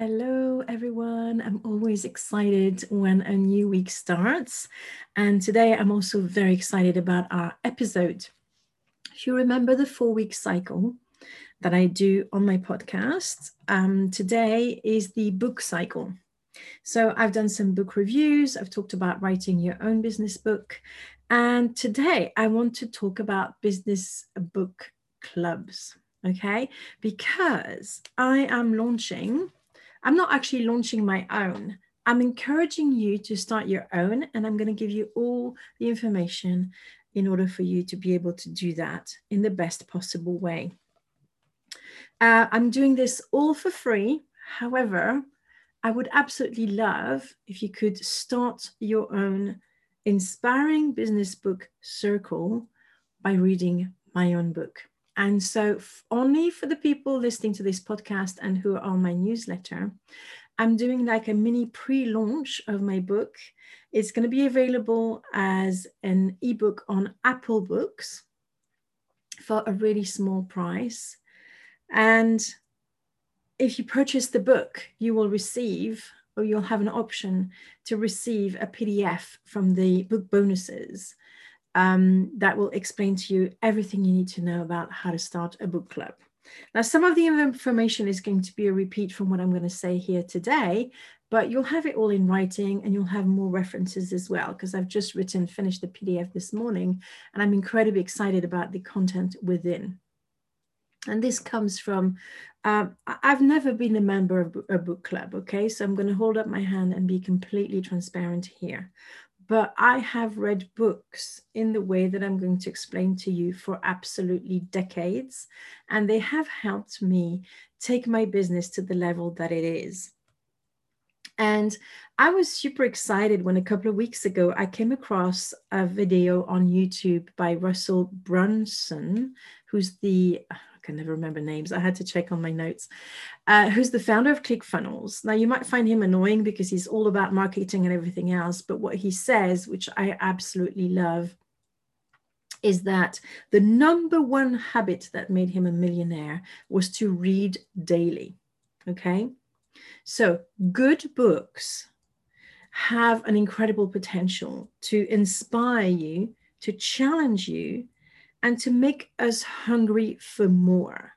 Hello, everyone. I'm always excited when a new week starts. And today I'm also very excited about our episode. If you remember the four week cycle that I do on my podcast, um, today is the book cycle. So I've done some book reviews, I've talked about writing your own business book. And today I want to talk about business book clubs. Okay, because I am launching I'm not actually launching my own. I'm encouraging you to start your own, and I'm going to give you all the information in order for you to be able to do that in the best possible way. Uh, I'm doing this all for free. However, I would absolutely love if you could start your own inspiring business book circle by reading my own book. And so, only for the people listening to this podcast and who are on my newsletter, I'm doing like a mini pre launch of my book. It's going to be available as an ebook on Apple Books for a really small price. And if you purchase the book, you will receive or you'll have an option to receive a PDF from the book bonuses um, that will explain to you everything you need to know about how to start a book club. Now, some of the information is going to be a repeat from what I'm going to say here today, but you'll have it all in writing and you'll have more references as well, because I've just written, finished the PDF this morning, and I'm incredibly excited about the content within. And this comes from, uh, I've never been a member of a book club, okay? So I'm going to hold up my hand and be completely transparent here but I have read books in the way that I'm going to explain to you for absolutely decades. And they have helped me take my business to the level that it is. And I was super excited when a couple of weeks ago I came across a video on YouTube by Russell Brunson, who's the can never remember names. I had to check on my notes. Uh, who's the founder of ClickFunnels? Now, you might find him annoying because he's all about marketing and everything else. But what he says, which I absolutely love, is that the number one habit that made him a millionaire was to read daily. Okay. So, good books have an incredible potential to inspire you, to challenge you, and to make us hungry for more,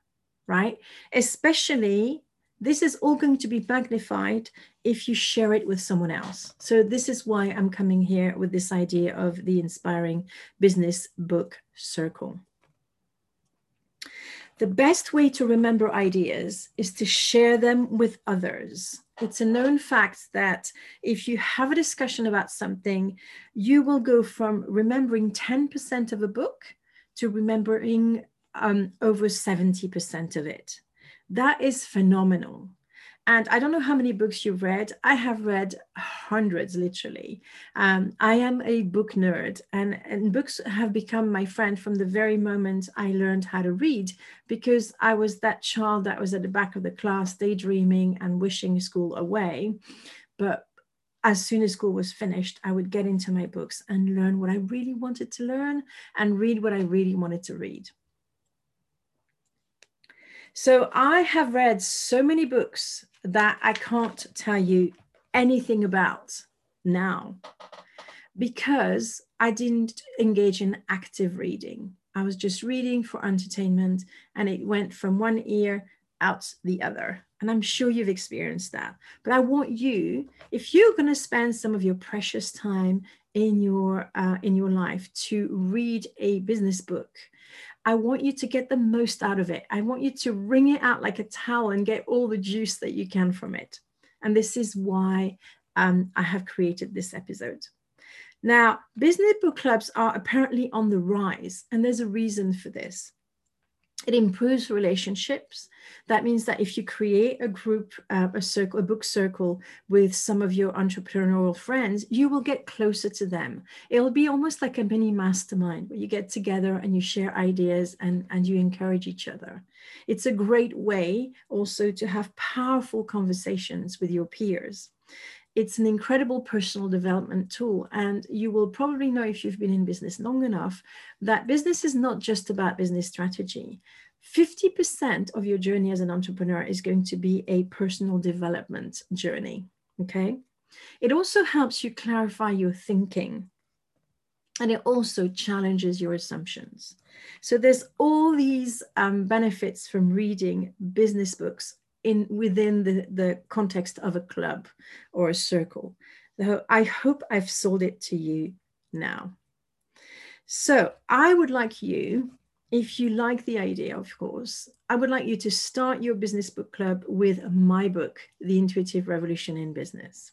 right? Especially, this is all going to be magnified if you share it with someone else. So, this is why I'm coming here with this idea of the inspiring business book circle. The best way to remember ideas is to share them with others. It's a known fact that if you have a discussion about something, you will go from remembering 10% of a book to remembering um, over 70% of it. That is phenomenal. And I don't know how many books you've read. I have read hundreds, literally. Um, I am a book nerd, and, and books have become my friend from the very moment I learned how to read because I was that child that was at the back of the class, daydreaming and wishing school away. But as soon as school was finished, I would get into my books and learn what I really wanted to learn and read what I really wanted to read. So I have read so many books that I can't tell you anything about now because I didn't engage in active reading. I was just reading for entertainment and it went from one ear out the other. And I'm sure you've experienced that. But I want you, if you're going to spend some of your precious time in your uh, in your life to read a business book, I want you to get the most out of it. I want you to wring it out like a towel and get all the juice that you can from it. And this is why um, I have created this episode. Now, business book clubs are apparently on the rise, and there's a reason for this. It improves relationships. That means that if you create a group uh, a circle a book circle with some of your entrepreneurial friends you will get closer to them. It'll be almost like a mini mastermind where you get together and you share ideas and and you encourage each other. It's a great way also to have powerful conversations with your peers it's an incredible personal development tool. And you will probably know if you've been in business long enough that business is not just about business strategy. 50% of your journey as an entrepreneur is going to be a personal development journey. Okay. It also helps you clarify your thinking and it also challenges your assumptions. So there's all these um, benefits from reading business books in within the, the context of a club or a circle. So I hope I've sold it to you now. So I would like you, if you like the idea, of course, I would like you to start your business book club with my book, The Intuitive Revolution in Business.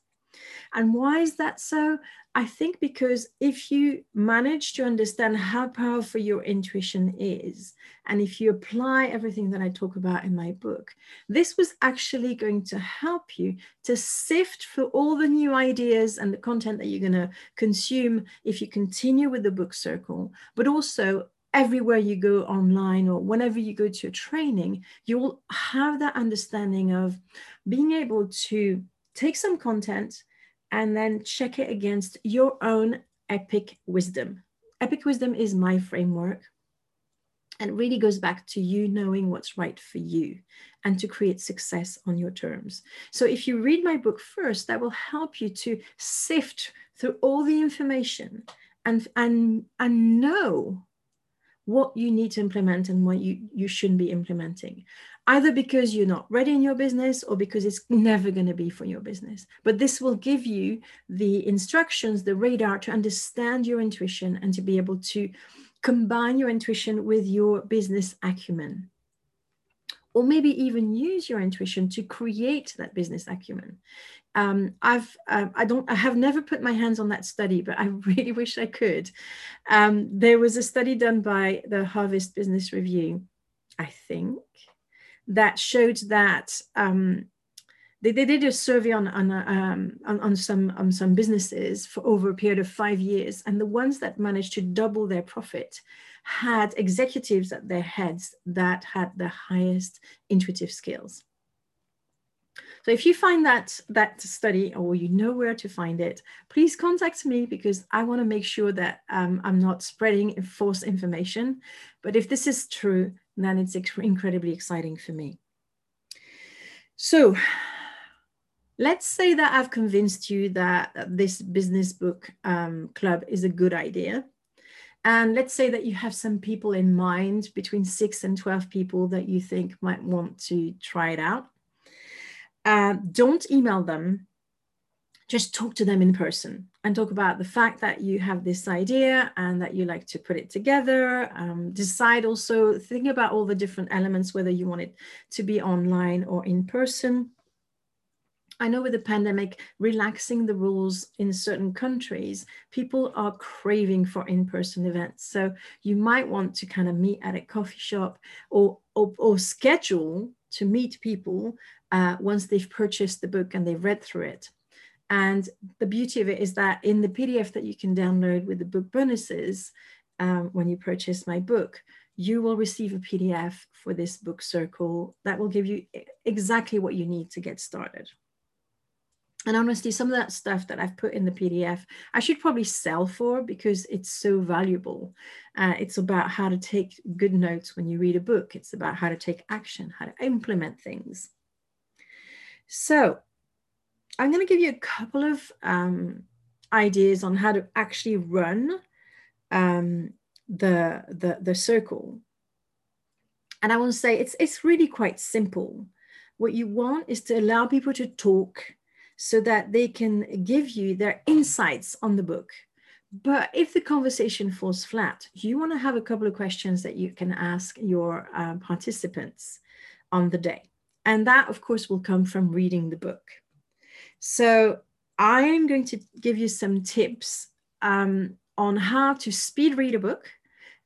And why is that so? I think because if you manage to understand how powerful your intuition is, and if you apply everything that I talk about in my book, this was actually going to help you to sift through all the new ideas and the content that you're going to consume if you continue with the book circle, but also everywhere you go online or whenever you go to a training, you will have that understanding of being able to take some content and then check it against your own epic wisdom. Epic wisdom is my framework and really goes back to you knowing what's right for you and to create success on your terms. So if you read my book first, that will help you to sift through all the information and and and know what you need to implement and what you, you shouldn't be implementing either because you're not ready in your business or because it's never going to be for your business. But this will give you the instructions, the radar to understand your intuition and to be able to combine your intuition with your business acumen. Or maybe even use your intuition to create that business acumen. Um, I've uh, I don't I have never put my hands on that study, but I really wish I could. Um, there was a study done by the Harvard Business Review, I think, that showed that um, they, they did a survey on on, um, on, on some on some businesses for over a period of five years, and the ones that managed to double their profit had executives at their heads that had the highest intuitive skills. So if you find that that study or you know where to find it, please contact me because I want to make sure that um, I'm not spreading false information. But if this is true, then it's incredibly exciting for me. So let's say that I've convinced you that this business book um, club is a good idea. And let's say that you have some people in mind, between six and 12 people that you think might want to try it out. Uh, don't email them just talk to them in person and talk about the fact that you have this idea and that you like to put it together. Um, decide also, think about all the different elements, whether you want it to be online or in person. I know with the pandemic, relaxing the rules in certain countries, people are craving for in person events. So you might want to kind of meet at a coffee shop or, or, or schedule to meet people uh, once they've purchased the book and they've read through it. And the beauty of it is that in the PDF that you can download with the book bonuses, um, when you purchase my book, you will receive a PDF for this book circle that will give you exactly what you need to get started. And honestly, some of that stuff that I've put in the PDF, I should probably sell for because it's so valuable. Uh, it's about how to take good notes when you read a book. It's about how to take action, how to implement things. So I'm going to give you a couple of um, ideas on how to actually run um, the, the, the circle. And I want to say it's, it's really quite simple. What you want is to allow people to talk so that they can give you their insights on the book. But if the conversation falls flat, you want to have a couple of questions that you can ask your uh, participants on the day. And that, of course, will come from reading the book. So I'm going to give you some tips um, on how to speed read a book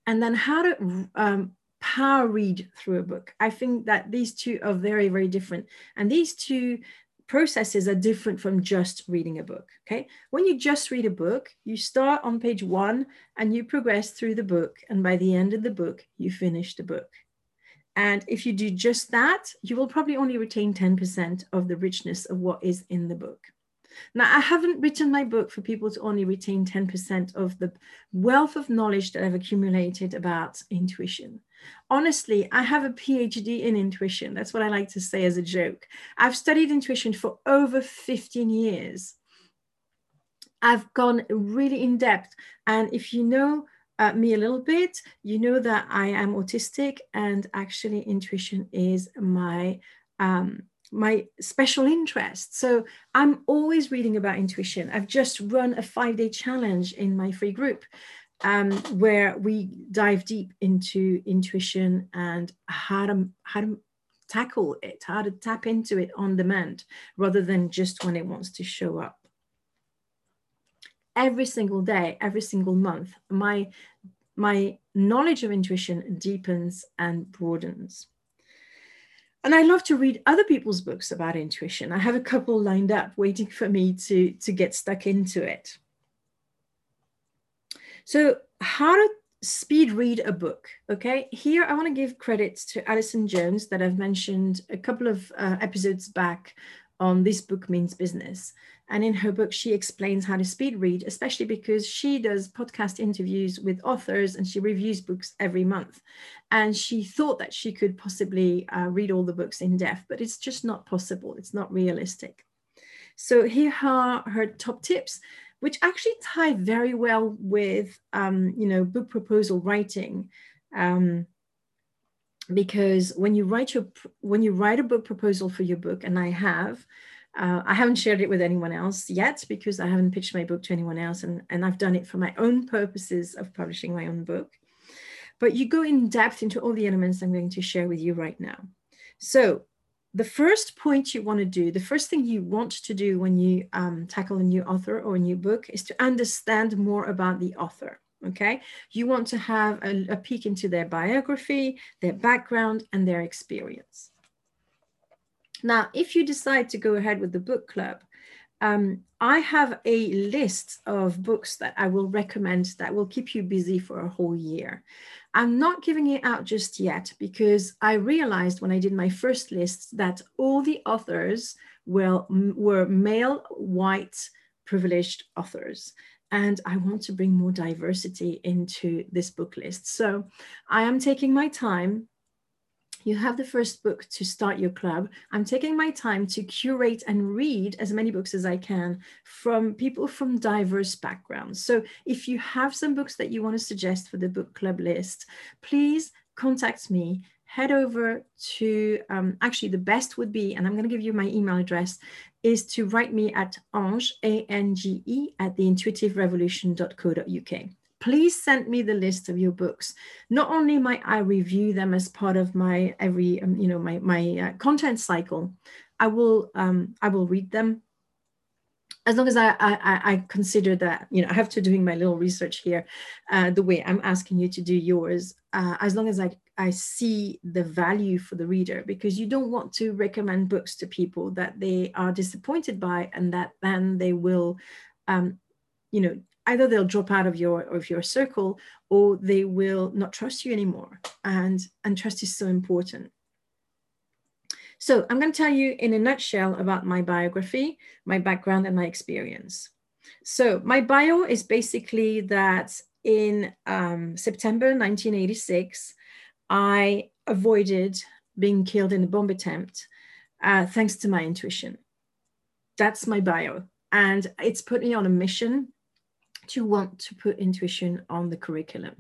and then how to um, how read through a book. I think that these two are very, very different. And these two processes are different from just reading a book. Okay. When you just read a book, you start on page one and you progress through the book. And by the end of the book, you finish the book. And if you do just that, you will probably only retain 10% of the richness of what is in the book. Now, I haven't written my book for people to only retain 10% of the wealth of knowledge that I've accumulated about intuition. Honestly, I have a PhD in intuition. That's what I like to say as a joke. I've studied intuition for over 15 years. I've gone really in depth. And if you know uh, me a little bit, you know that I am autistic, and actually, intuition is my um, my special interest. So I'm always reading about intuition. I've just run a five day challenge in my free group um, where we dive deep into intuition and how to, how to tackle it, how to tap into it on demand rather than just when it wants to show up. Every single day, every single month, my, my knowledge of intuition deepens and broadens. And I love to read other people's books about intuition. I have a couple lined up waiting for me to, to get stuck into it. So, how to speed read a book. Okay, here I want to give credits to Alison Jones that I've mentioned a couple of uh, episodes back on This Book Means Business. And in her book, she explains how to speed read, especially because she does podcast interviews with authors and she reviews books every month. And she thought that she could possibly uh, read all the books in depth, but it's just not possible. It's not realistic. So here are her top tips, which actually tie very well with, um, you know, book proposal writing. Um, because when you write your when you write a book proposal for your book, and I have, uh, I haven't shared it with anyone else yet because I haven't pitched my book to anyone else, and, and I've done it for my own purposes of publishing my own book. But you go in depth into all the elements I'm going to share with you right now. So, the first point you want to do, the first thing you want to do when you um, tackle a new author or a new book is to understand more about the author. Okay, you want to have a, a peek into their biography, their background, and their experience. Now, if you decide to go ahead with the book club, um, I have a list of books that I will recommend that will keep you busy for a whole year. I'm not giving it out just yet because I realized when I did my first list that all the authors were, were male, white, privileged authors. And I want to bring more diversity into this book list. So I am taking my time you have the first book to start your club. I'm taking my time to curate and read as many books as I can from people from diverse backgrounds. So if you have some books that you want to suggest for the book club list, please contact me. Head over to, um, actually, the best would be, and I'm going to give you my email address, is to write me at ange, A N G E, at theintuitiverevolution.co.uk please send me the list of your books. Not only might I review them as part of my every, um, you know, my my uh, content cycle, I will um, I will read them as long as I, I, I consider that you know I have to doing my little research here, uh, the way I'm asking you to do yours. Uh, as long as I I see the value for the reader, because you don't want to recommend books to people that they are disappointed by, and that then they will, um, you know, either they'll drop out of your of your circle or they will not trust you anymore. And and trust is so important. So i'm going to tell you in a nutshell about my biography my background and my experience. So my bio is basically that in um, september 1986 i avoided being killed in a bomb attempt uh, thanks to my intuition that's my bio and it's put me on a mission to want to put intuition on the curriculum.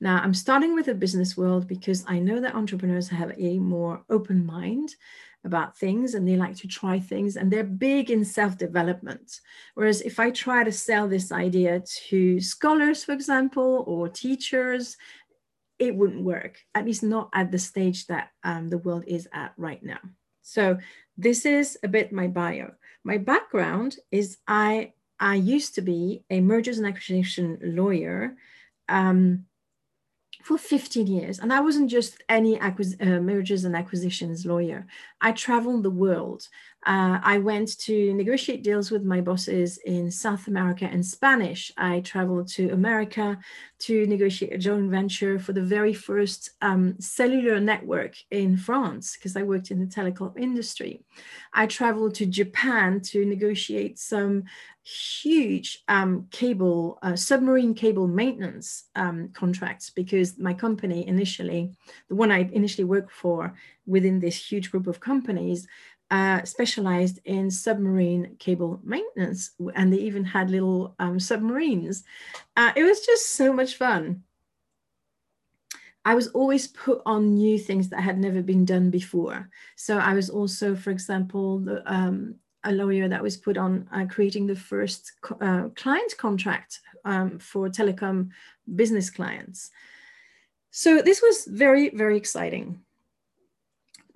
Now, I'm starting with the business world because I know that entrepreneurs have a more open mind about things and they like to try things and they're big in self development. Whereas if I try to sell this idea to scholars, for example, or teachers, it wouldn't work, at least not at the stage that um, the world is at right now. So, this is a bit my bio. My background is I I used to be a mergers and acquisition lawyer um, for 15 years. And I wasn't just any acquis- uh, mergers and acquisitions lawyer. I traveled the world. Uh, I went to negotiate deals with my bosses in South America and Spanish. I traveled to America to negotiate a joint venture for the very first um, cellular network in France because I worked in the telecom industry. I traveled to Japan to negotiate some huge um, cable, uh, submarine cable maintenance um, contracts because my company initially, the one I initially worked for within this huge group of companies, uh, specialized in submarine cable maintenance, and they even had little um, submarines. Uh, it was just so much fun. I was always put on new things that had never been done before. So I was also, for example, the, um, a lawyer that was put on uh, creating the first co uh, client contract um, for telecom business clients. So this was very, very exciting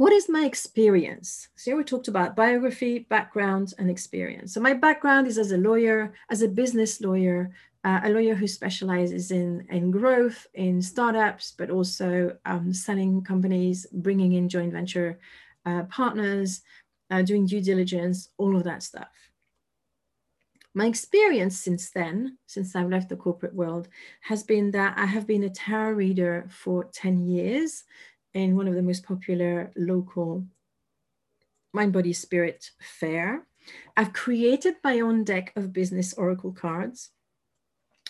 what is my experience? So we talked about biography, background, and experience. So my background is as a lawyer, as a business lawyer, uh, a lawyer who specializes in, in growth, in startups, but also um, selling companies, bringing in joint venture uh, partners, uh, doing due diligence, all of that stuff. My experience since then, since I've left the corporate world, has been that I have been a tarot reader for 10 years in one of the most popular local mind body spirit fair. I've created my own deck of business oracle cards.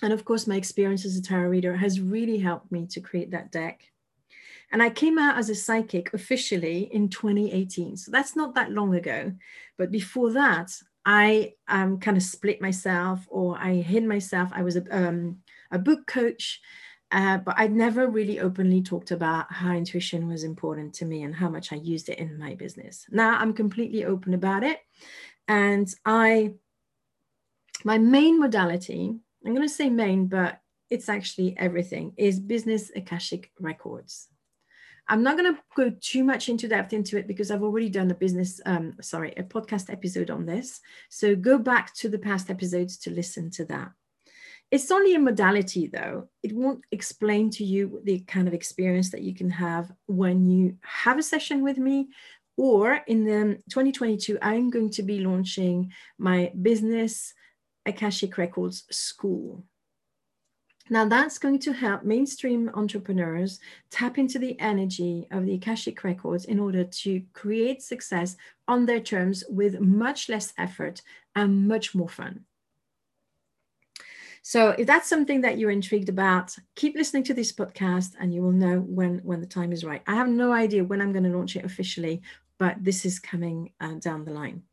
And of course my experience as a tarot reader has really helped me to create that deck and i came out as a psychic officially in 2018 so that's not that long ago but before that i um, kind of split myself or i hid myself i was a, um, a book coach uh, but I'd never really openly talked about how intuition was important to me and how much I used it in my business. Now I'm completely open about it. And I, my main modality, I'm going to say main, but it's actually everything, is business Akashic records. I'm not going to go too much into depth into it because I've already done a business, um, sorry, a podcast episode on this. So go back to the past episodes to listen to that. It's only a modality, though. It won't explain to you the kind of experience that you can have when you have a session with me. Or in the 2022, I'm going to be launching my business Akashic Records School. Now, that's going to help mainstream entrepreneurs tap into the energy of the Akashic Records in order to create success on their terms with much less effort and much more fun. So if that's something that you're intrigued about, keep listening to this podcast and you will know when, when the time is right. I have no idea when I'm going to launch it officially, but this is coming uh, down the line.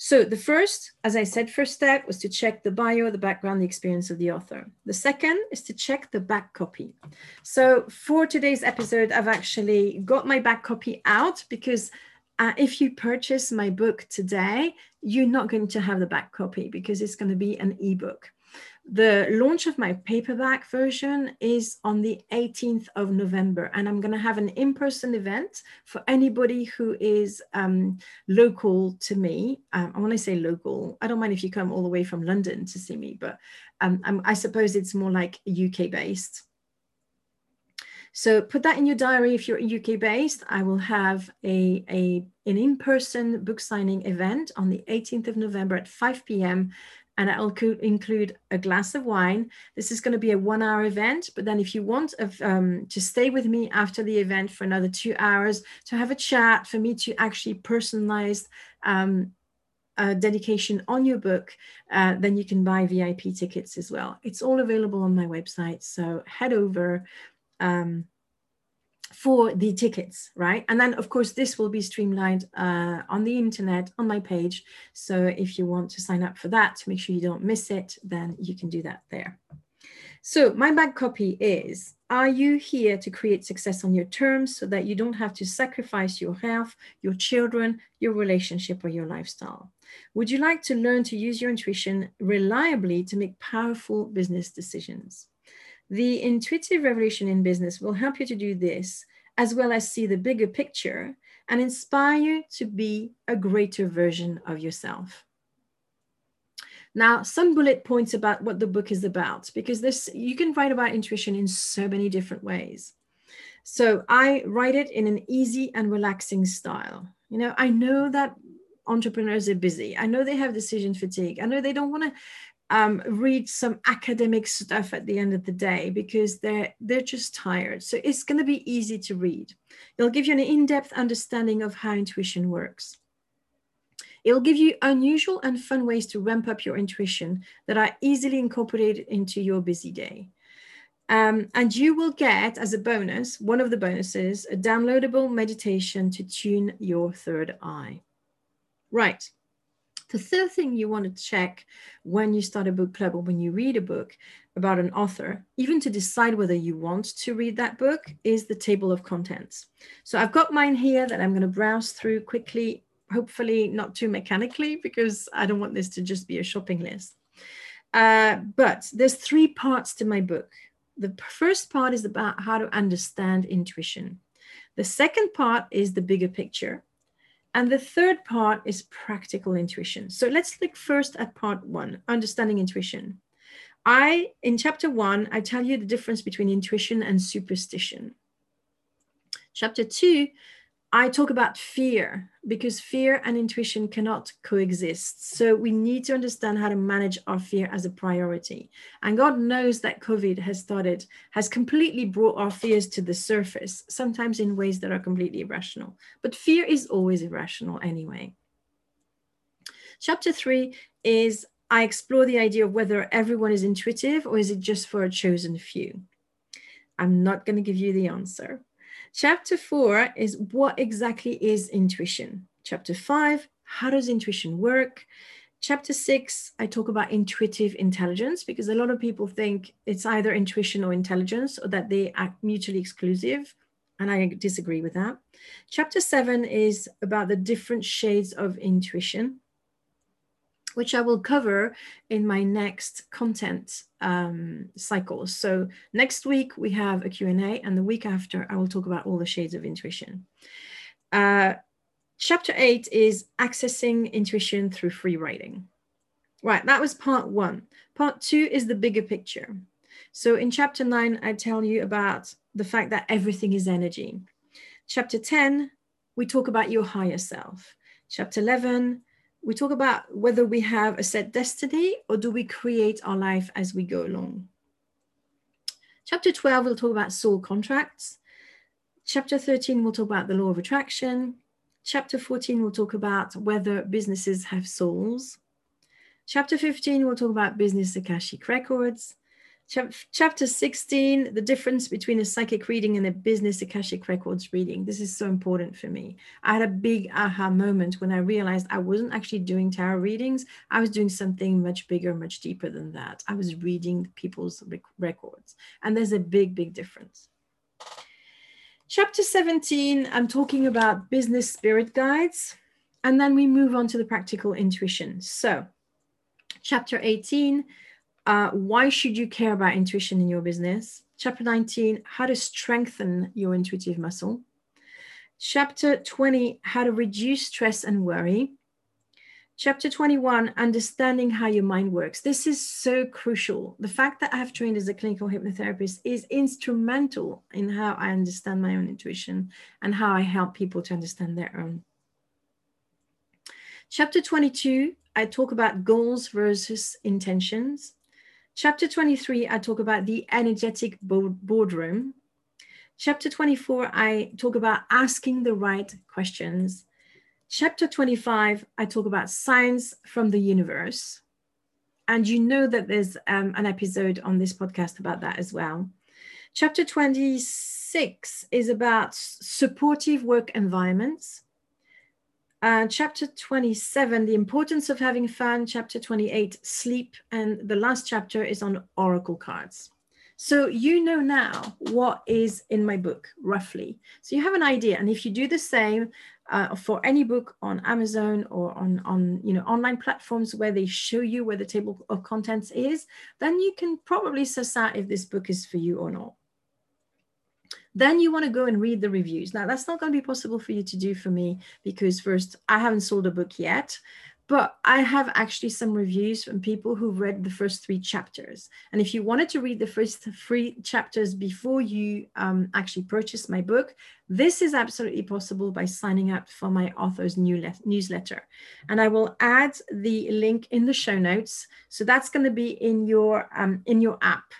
So the first, as I said, first step was to check the bio, the background, the experience of the author. The second is to check the back copy. So for today's episode, I've actually got my back copy out because uh, if you purchase my book today, you're not going to have the back copy because it's going to be an ebook. The launch of my paperback version is on the 18th of November, and I'm going to have an in person event for anybody who is um, local to me. Um, I want to say local. I don't mind if you come all the way from London to see me, but um, I suppose it's more like UK based. So put that in your diary if you're UK based. I will have a, a an in-person book signing event on the 18th of November at 5 p.m and I'll include a glass of wine. This is going to be a one hour event, but then if you want um, to stay with me after the event for another two hours to have a chat, for me to actually personalize um, a dedication on your book, uh, then you can buy VIP tickets as well. It's all available on my website. So head over. Um, for the tickets, right? And then, of course, this will be streamlined uh, on the internet on my page. So if you want to sign up for that to make sure you don't miss it, then you can do that there. So my back copy is, are you here to create success on your terms so that you don't have to sacrifice your health, your children, your relationship, or your lifestyle? Would you like to learn to use your intuition reliably to make powerful business decisions? The intuitive revolution in business will help you to do this, as well as see the bigger picture and inspire you to be a greater version of yourself. Now, some bullet points about what the book is about, because this you can write about intuition in so many different ways. So I write it in an easy and relaxing style. You know, I know that entrepreneurs are busy. I know they have decision fatigue. I know they don't want to um, read some academic stuff at the end of the day because they're they're just tired. So it's going to be easy to read. It'll give you an in-depth understanding of how intuition works. It'll give you unusual and fun ways to ramp up your intuition that are easily incorporated into your busy day. Um, and you will get, as a bonus, one of the bonuses, a downloadable meditation to tune your third eye. Right. The third thing you want to check when you start a book club or when you read a book about an author, even to decide whether you want to read that book, is the table of contents. So I've got mine here that I'm going to browse through quickly, hopefully not too mechanically, because I don't want this to just be a shopping list. Uh, but there's three parts to my book. The first part is about how to understand intuition. The second part is the bigger picture. And the third part is practical intuition. So let's look first at part one, understanding intuition. I, in chapter one, I tell you the difference between intuition and superstition. Chapter two, I talk about fear because fear and intuition cannot coexist. So we need to understand how to manage our fear as a priority. And God knows that COVID has started, has completely brought our fears to the surface, sometimes in ways that are completely irrational. But fear is always irrational anyway. Chapter three is I explore the idea of whether everyone is intuitive or is it just for a chosen few. I'm not going to give you the answer. Chapter four is what exactly is intuition? Chapter five, how does intuition work? Chapter six, I talk about intuitive intelligence because a lot of people think it's either intuition or intelligence or that they are mutually exclusive. And I disagree with that. Chapter seven is about the different shades of intuition which I will cover in my next content um, cycles. So next week we have a Q&A and the week after I will talk about all the shades of intuition. Uh, chapter eight is accessing intuition through free writing. Right, that was part one. Part two is the bigger picture. So in chapter nine, I tell you about the fact that everything is energy. Chapter 10, we talk about your higher self. Chapter 11, we talk about whether we have a set destiny or do we create our life as we go along. Chapter 12, we'll talk about soul contracts. Chapter 13, we'll talk about the law of attraction. Chapter 14, we'll talk about whether businesses have souls. Chapter 15, we'll talk about business Akashic records chapter 16 the difference between a psychic reading and a business akashic records reading. This is so important for me. I had a big aha moment when i realized i wasn't actually doing tarot readings. I was doing something much bigger much deeper than that. I was reading people's rec- records. And there's a big big difference. Chapter 17 i'm talking about business spirit guides. And then we move on to the practical intuition. So chapter 18 uh, why should you care about intuition in your business? Chapter 19, how to strengthen your intuitive muscle. Chapter 20, how to reduce stress and worry. Chapter 21, understanding how your mind works. This is so crucial. The fact that I have trained as a clinical hypnotherapist is instrumental in how I understand my own intuition and how I help people to understand their own. Chapter 22, I talk about goals versus intentions. Chapter 23, I talk about the energetic boardroom. Chapter 24, I talk about asking the right questions. Chapter 25, I talk about signs from the universe. And you know that there's um, an episode on this podcast about that as well. Chapter 26 is about supportive work environments. Uh, chapter 27, the importance of having fun. Chapter 28, sleep. And the last chapter is on oracle cards. So you know now what is in my book, roughly. So you have an idea. And if you do the same uh, for any book on Amazon or on, on you know online platforms where they show you where the table of contents is, then you can probably suss out if this book is for you or not. Then you want to go and read the reviews. Now, that's not going to be possible for you to do for me because, first, I haven't sold a book yet. but I have actually some reviews from people who've read the first three chapters. And if you wanted to read the first three chapters before you um, actually purchase my book, this is absolutely possible by signing up for my author's new newsletter. And I will add the link in the show notes. So that's going to be in your um, in your app.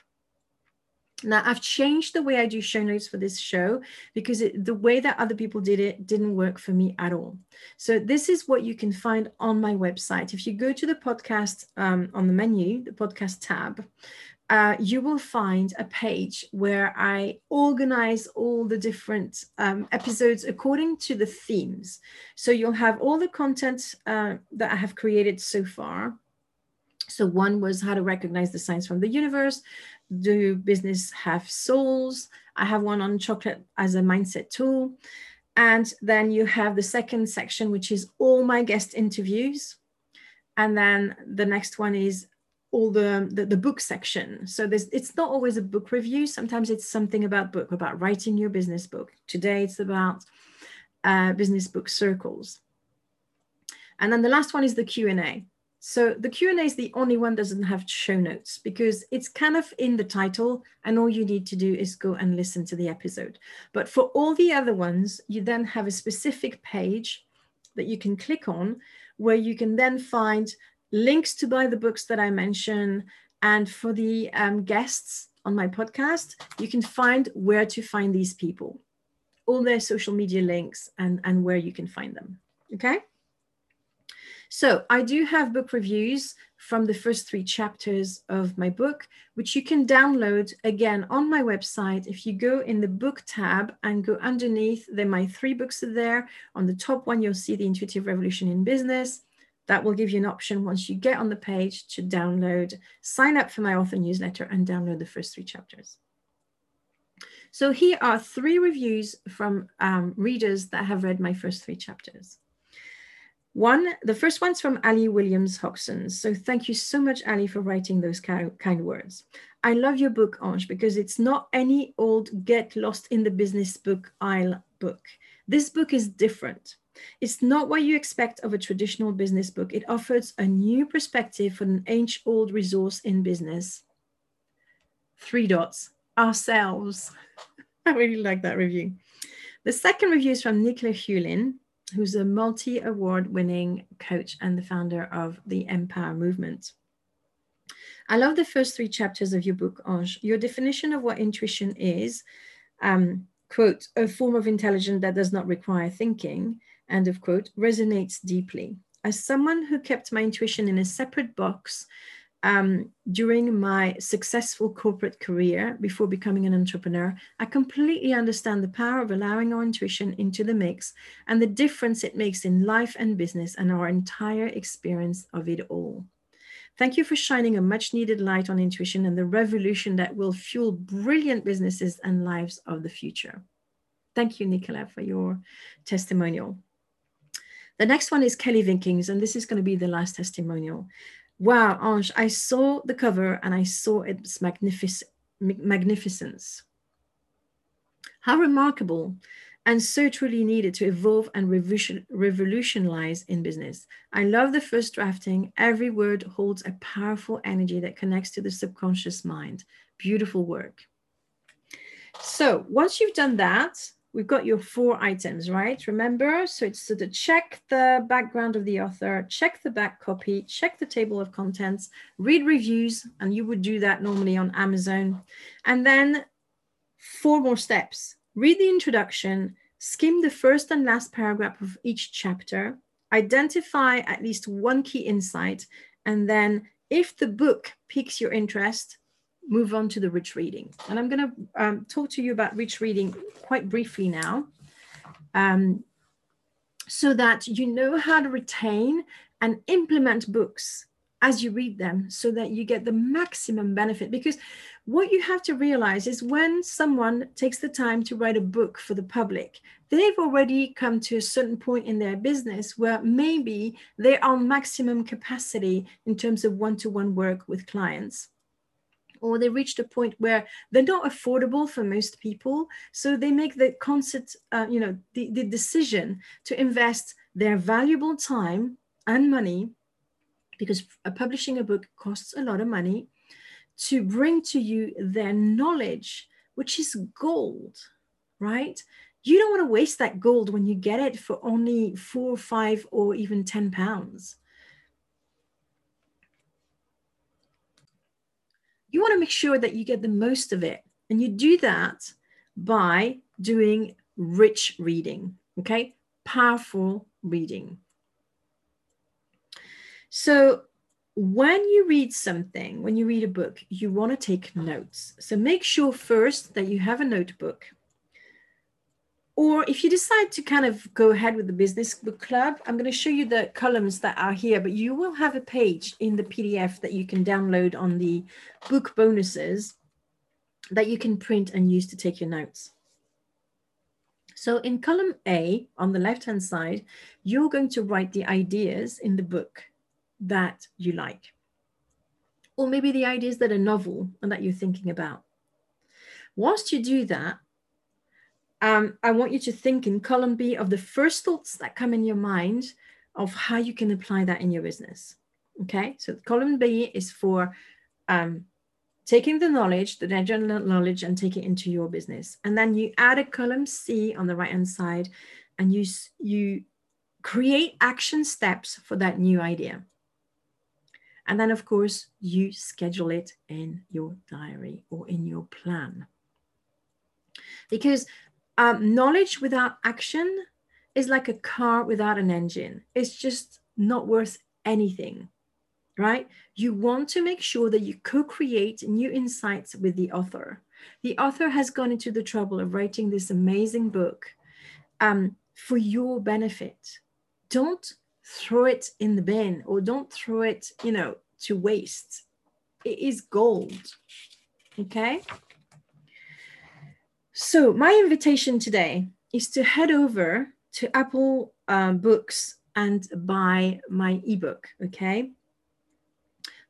Now, I've changed the way I do show notes for this show because it, the way that other people did it didn't work for me at all. So, this is what you can find on my website. If you go to the podcast um, on the menu, the podcast tab, uh, you will find a page where I organize all the different um, episodes according to the themes. So, you'll have all the content uh, that I have created so far. So, one was how to recognize the signs from the universe do business have souls? I have one on chocolate as a mindset tool. And then you have the second section, which is all my guest interviews. And then the next one is all the, the, the book section. So there's it's not always a book review. Sometimes it's something about book, about writing your business book. Today it's about uh, business book circles. And then the last one is the Q&A. So the Q&A is the only one that doesn't have show notes because it's kind of in the title and all you need to do is go and listen to the episode. But for all the other ones, you then have a specific page that you can click on where you can then find links to buy the books that I mentioned. And for the um, guests on my podcast, you can find where to find these people, all their social media links and, and where you can find them. Okay. So I do have book reviews from the first three chapters of my book, which you can download again on my website. If you go in the book tab and go underneath, then my three books are there. On the top one, you'll see the Intuitive Revolution in Business. That will give you an option once you get on the page to download, sign up for my author newsletter and download the first three chapters. So here are three reviews from um, readers that have read my first three chapters. One, the first one's from Ali Williams Hodgson. So thank you so much, Ali, for writing those kind words. I love your book, Ange, because it's not any old get lost in the business book aisle book. This book is different. It's not what you expect of a traditional business book. It offers a new perspective for an age old resource in business. Three dots, ourselves. I really like that review. The second review is from Nicola Hulin who's a multi award winning coach and the founder of the Empower Movement. I love the first three chapters of your book, Ange. Your definition of what intuition is, um, quote, a form of intelligence that does not require thinking, end of quote, resonates deeply. As someone who kept my intuition in a separate box um, during my successful corporate career before becoming an entrepreneur, I completely understand the power of allowing our intuition into the mix and the difference it makes in life and business and our entire experience of it all. Thank you for shining a much needed light on intuition and the revolution that will fuel brilliant businesses and lives of the future. Thank you, Nicola, for your testimonial. The next one is Kelly Vinkings, and this is going to be the last testimonial. Wow, Ange, I saw the cover and I saw its magnific- magnificence. How remarkable and so truly needed to evolve and revolution, revolutionize in business. I love the first drafting. Every word holds a powerful energy that connects to the subconscious mind. Beautiful work. So once you've done that, we've got your four items, right? Remember, so it's to check the background of the author, check the back copy, check the table of contents, read reviews, and you would do that normally on Amazon. And then four more steps. Read the introduction, skim the first and last paragraph of each chapter, identify at least one key insight, and then if the book piques your interest, move on to the rich reading. And I'm going to um, talk to you about rich reading quite briefly now, um, so that you know how to retain and implement books as you read them so that you get the maximum benefit. Because what you have to realize is when someone takes the time to write a book for the public, they've already come to a certain point in their business where maybe they are maximum capacity in terms of one to one work with clients or they reached a point where they're not affordable for most people so they make the concert uh, you know the, the decision to invest their valuable time and money because publishing a book costs a lot of money to bring to you their knowledge, which is gold, right? You don't want to waste that gold when you get it for only four, five, or even 10 pounds. You want to make sure that you get the most of it. And you do that by doing rich reading, okay? Powerful reading. So when you read something, when you read a book, you want to take notes. So make sure first that you have a notebook. Or if you decide to kind of go ahead with the business book club, I'm going to show you the columns that are here, but you will have a page in the PDF that you can download on the book bonuses that you can print and use to take your notes. So in column A on the left-hand side, you're going to write the ideas in the book that you like. Or maybe the ideas that are novel and that you're thinking about. Whilst you do that, um, I want you to think in column B of the first thoughts that come in your mind of how you can apply that in your business. Okay, so column B is for um, taking the knowledge, the general knowledge, and take it into your business. And then you add a column C on the right hand side, and you you create action steps for that new idea. And then, of course, you schedule it in your diary or in your plan. Because um, knowledge without action is like a car without an engine, it's just not worth anything, right? You want to make sure that you co create new insights with the author. The author has gone into the trouble of writing this amazing book um, for your benefit. Don't throw it in the bin or don't throw it, you know, to waste. It is gold. Okay. So, my invitation today is to head over to Apple um, Books and buy my ebook. Okay.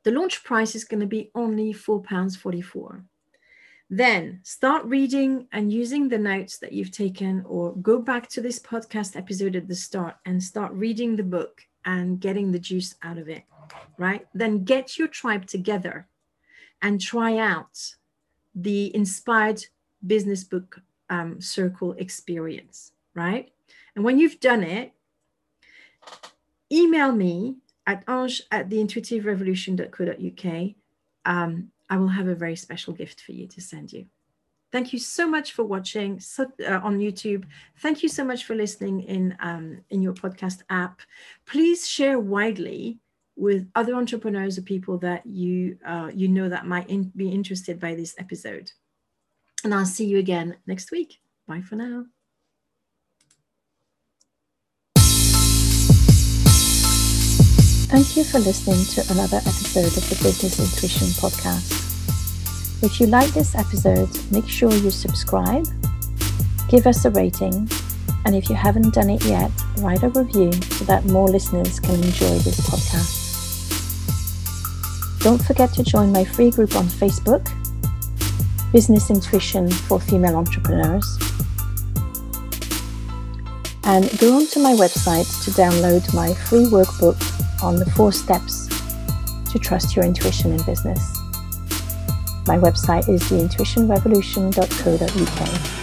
The launch price is going to be only £4.44. Then start reading and using the notes that you've taken, or go back to this podcast episode at the start and start reading the book and getting the juice out of it, right? Then get your tribe together and try out the inspired business book um, circle experience, right? And when you've done it, email me at ange at theintuitiverevolution.co.uk. Um, I will have a very special gift for you to send you. Thank you so much for watching so, uh, on YouTube. Thank you so much for listening in um, in your podcast app. Please share widely with other entrepreneurs or people that you uh, you know that might in, be interested by this episode. And I'll see you again next week. Bye for now. Thank you for listening to another episode of the Business Intuition Podcast. If you like this episode, make sure you subscribe, give us a rating, and if you haven't done it yet, write a review so that more listeners can enjoy this podcast. Don't forget to join my free group on Facebook Business Intuition for Female Entrepreneurs. And go onto my website to download my free workbook on the four steps to trust your intuition in business. My website is theintuitionrevolution.co.uk.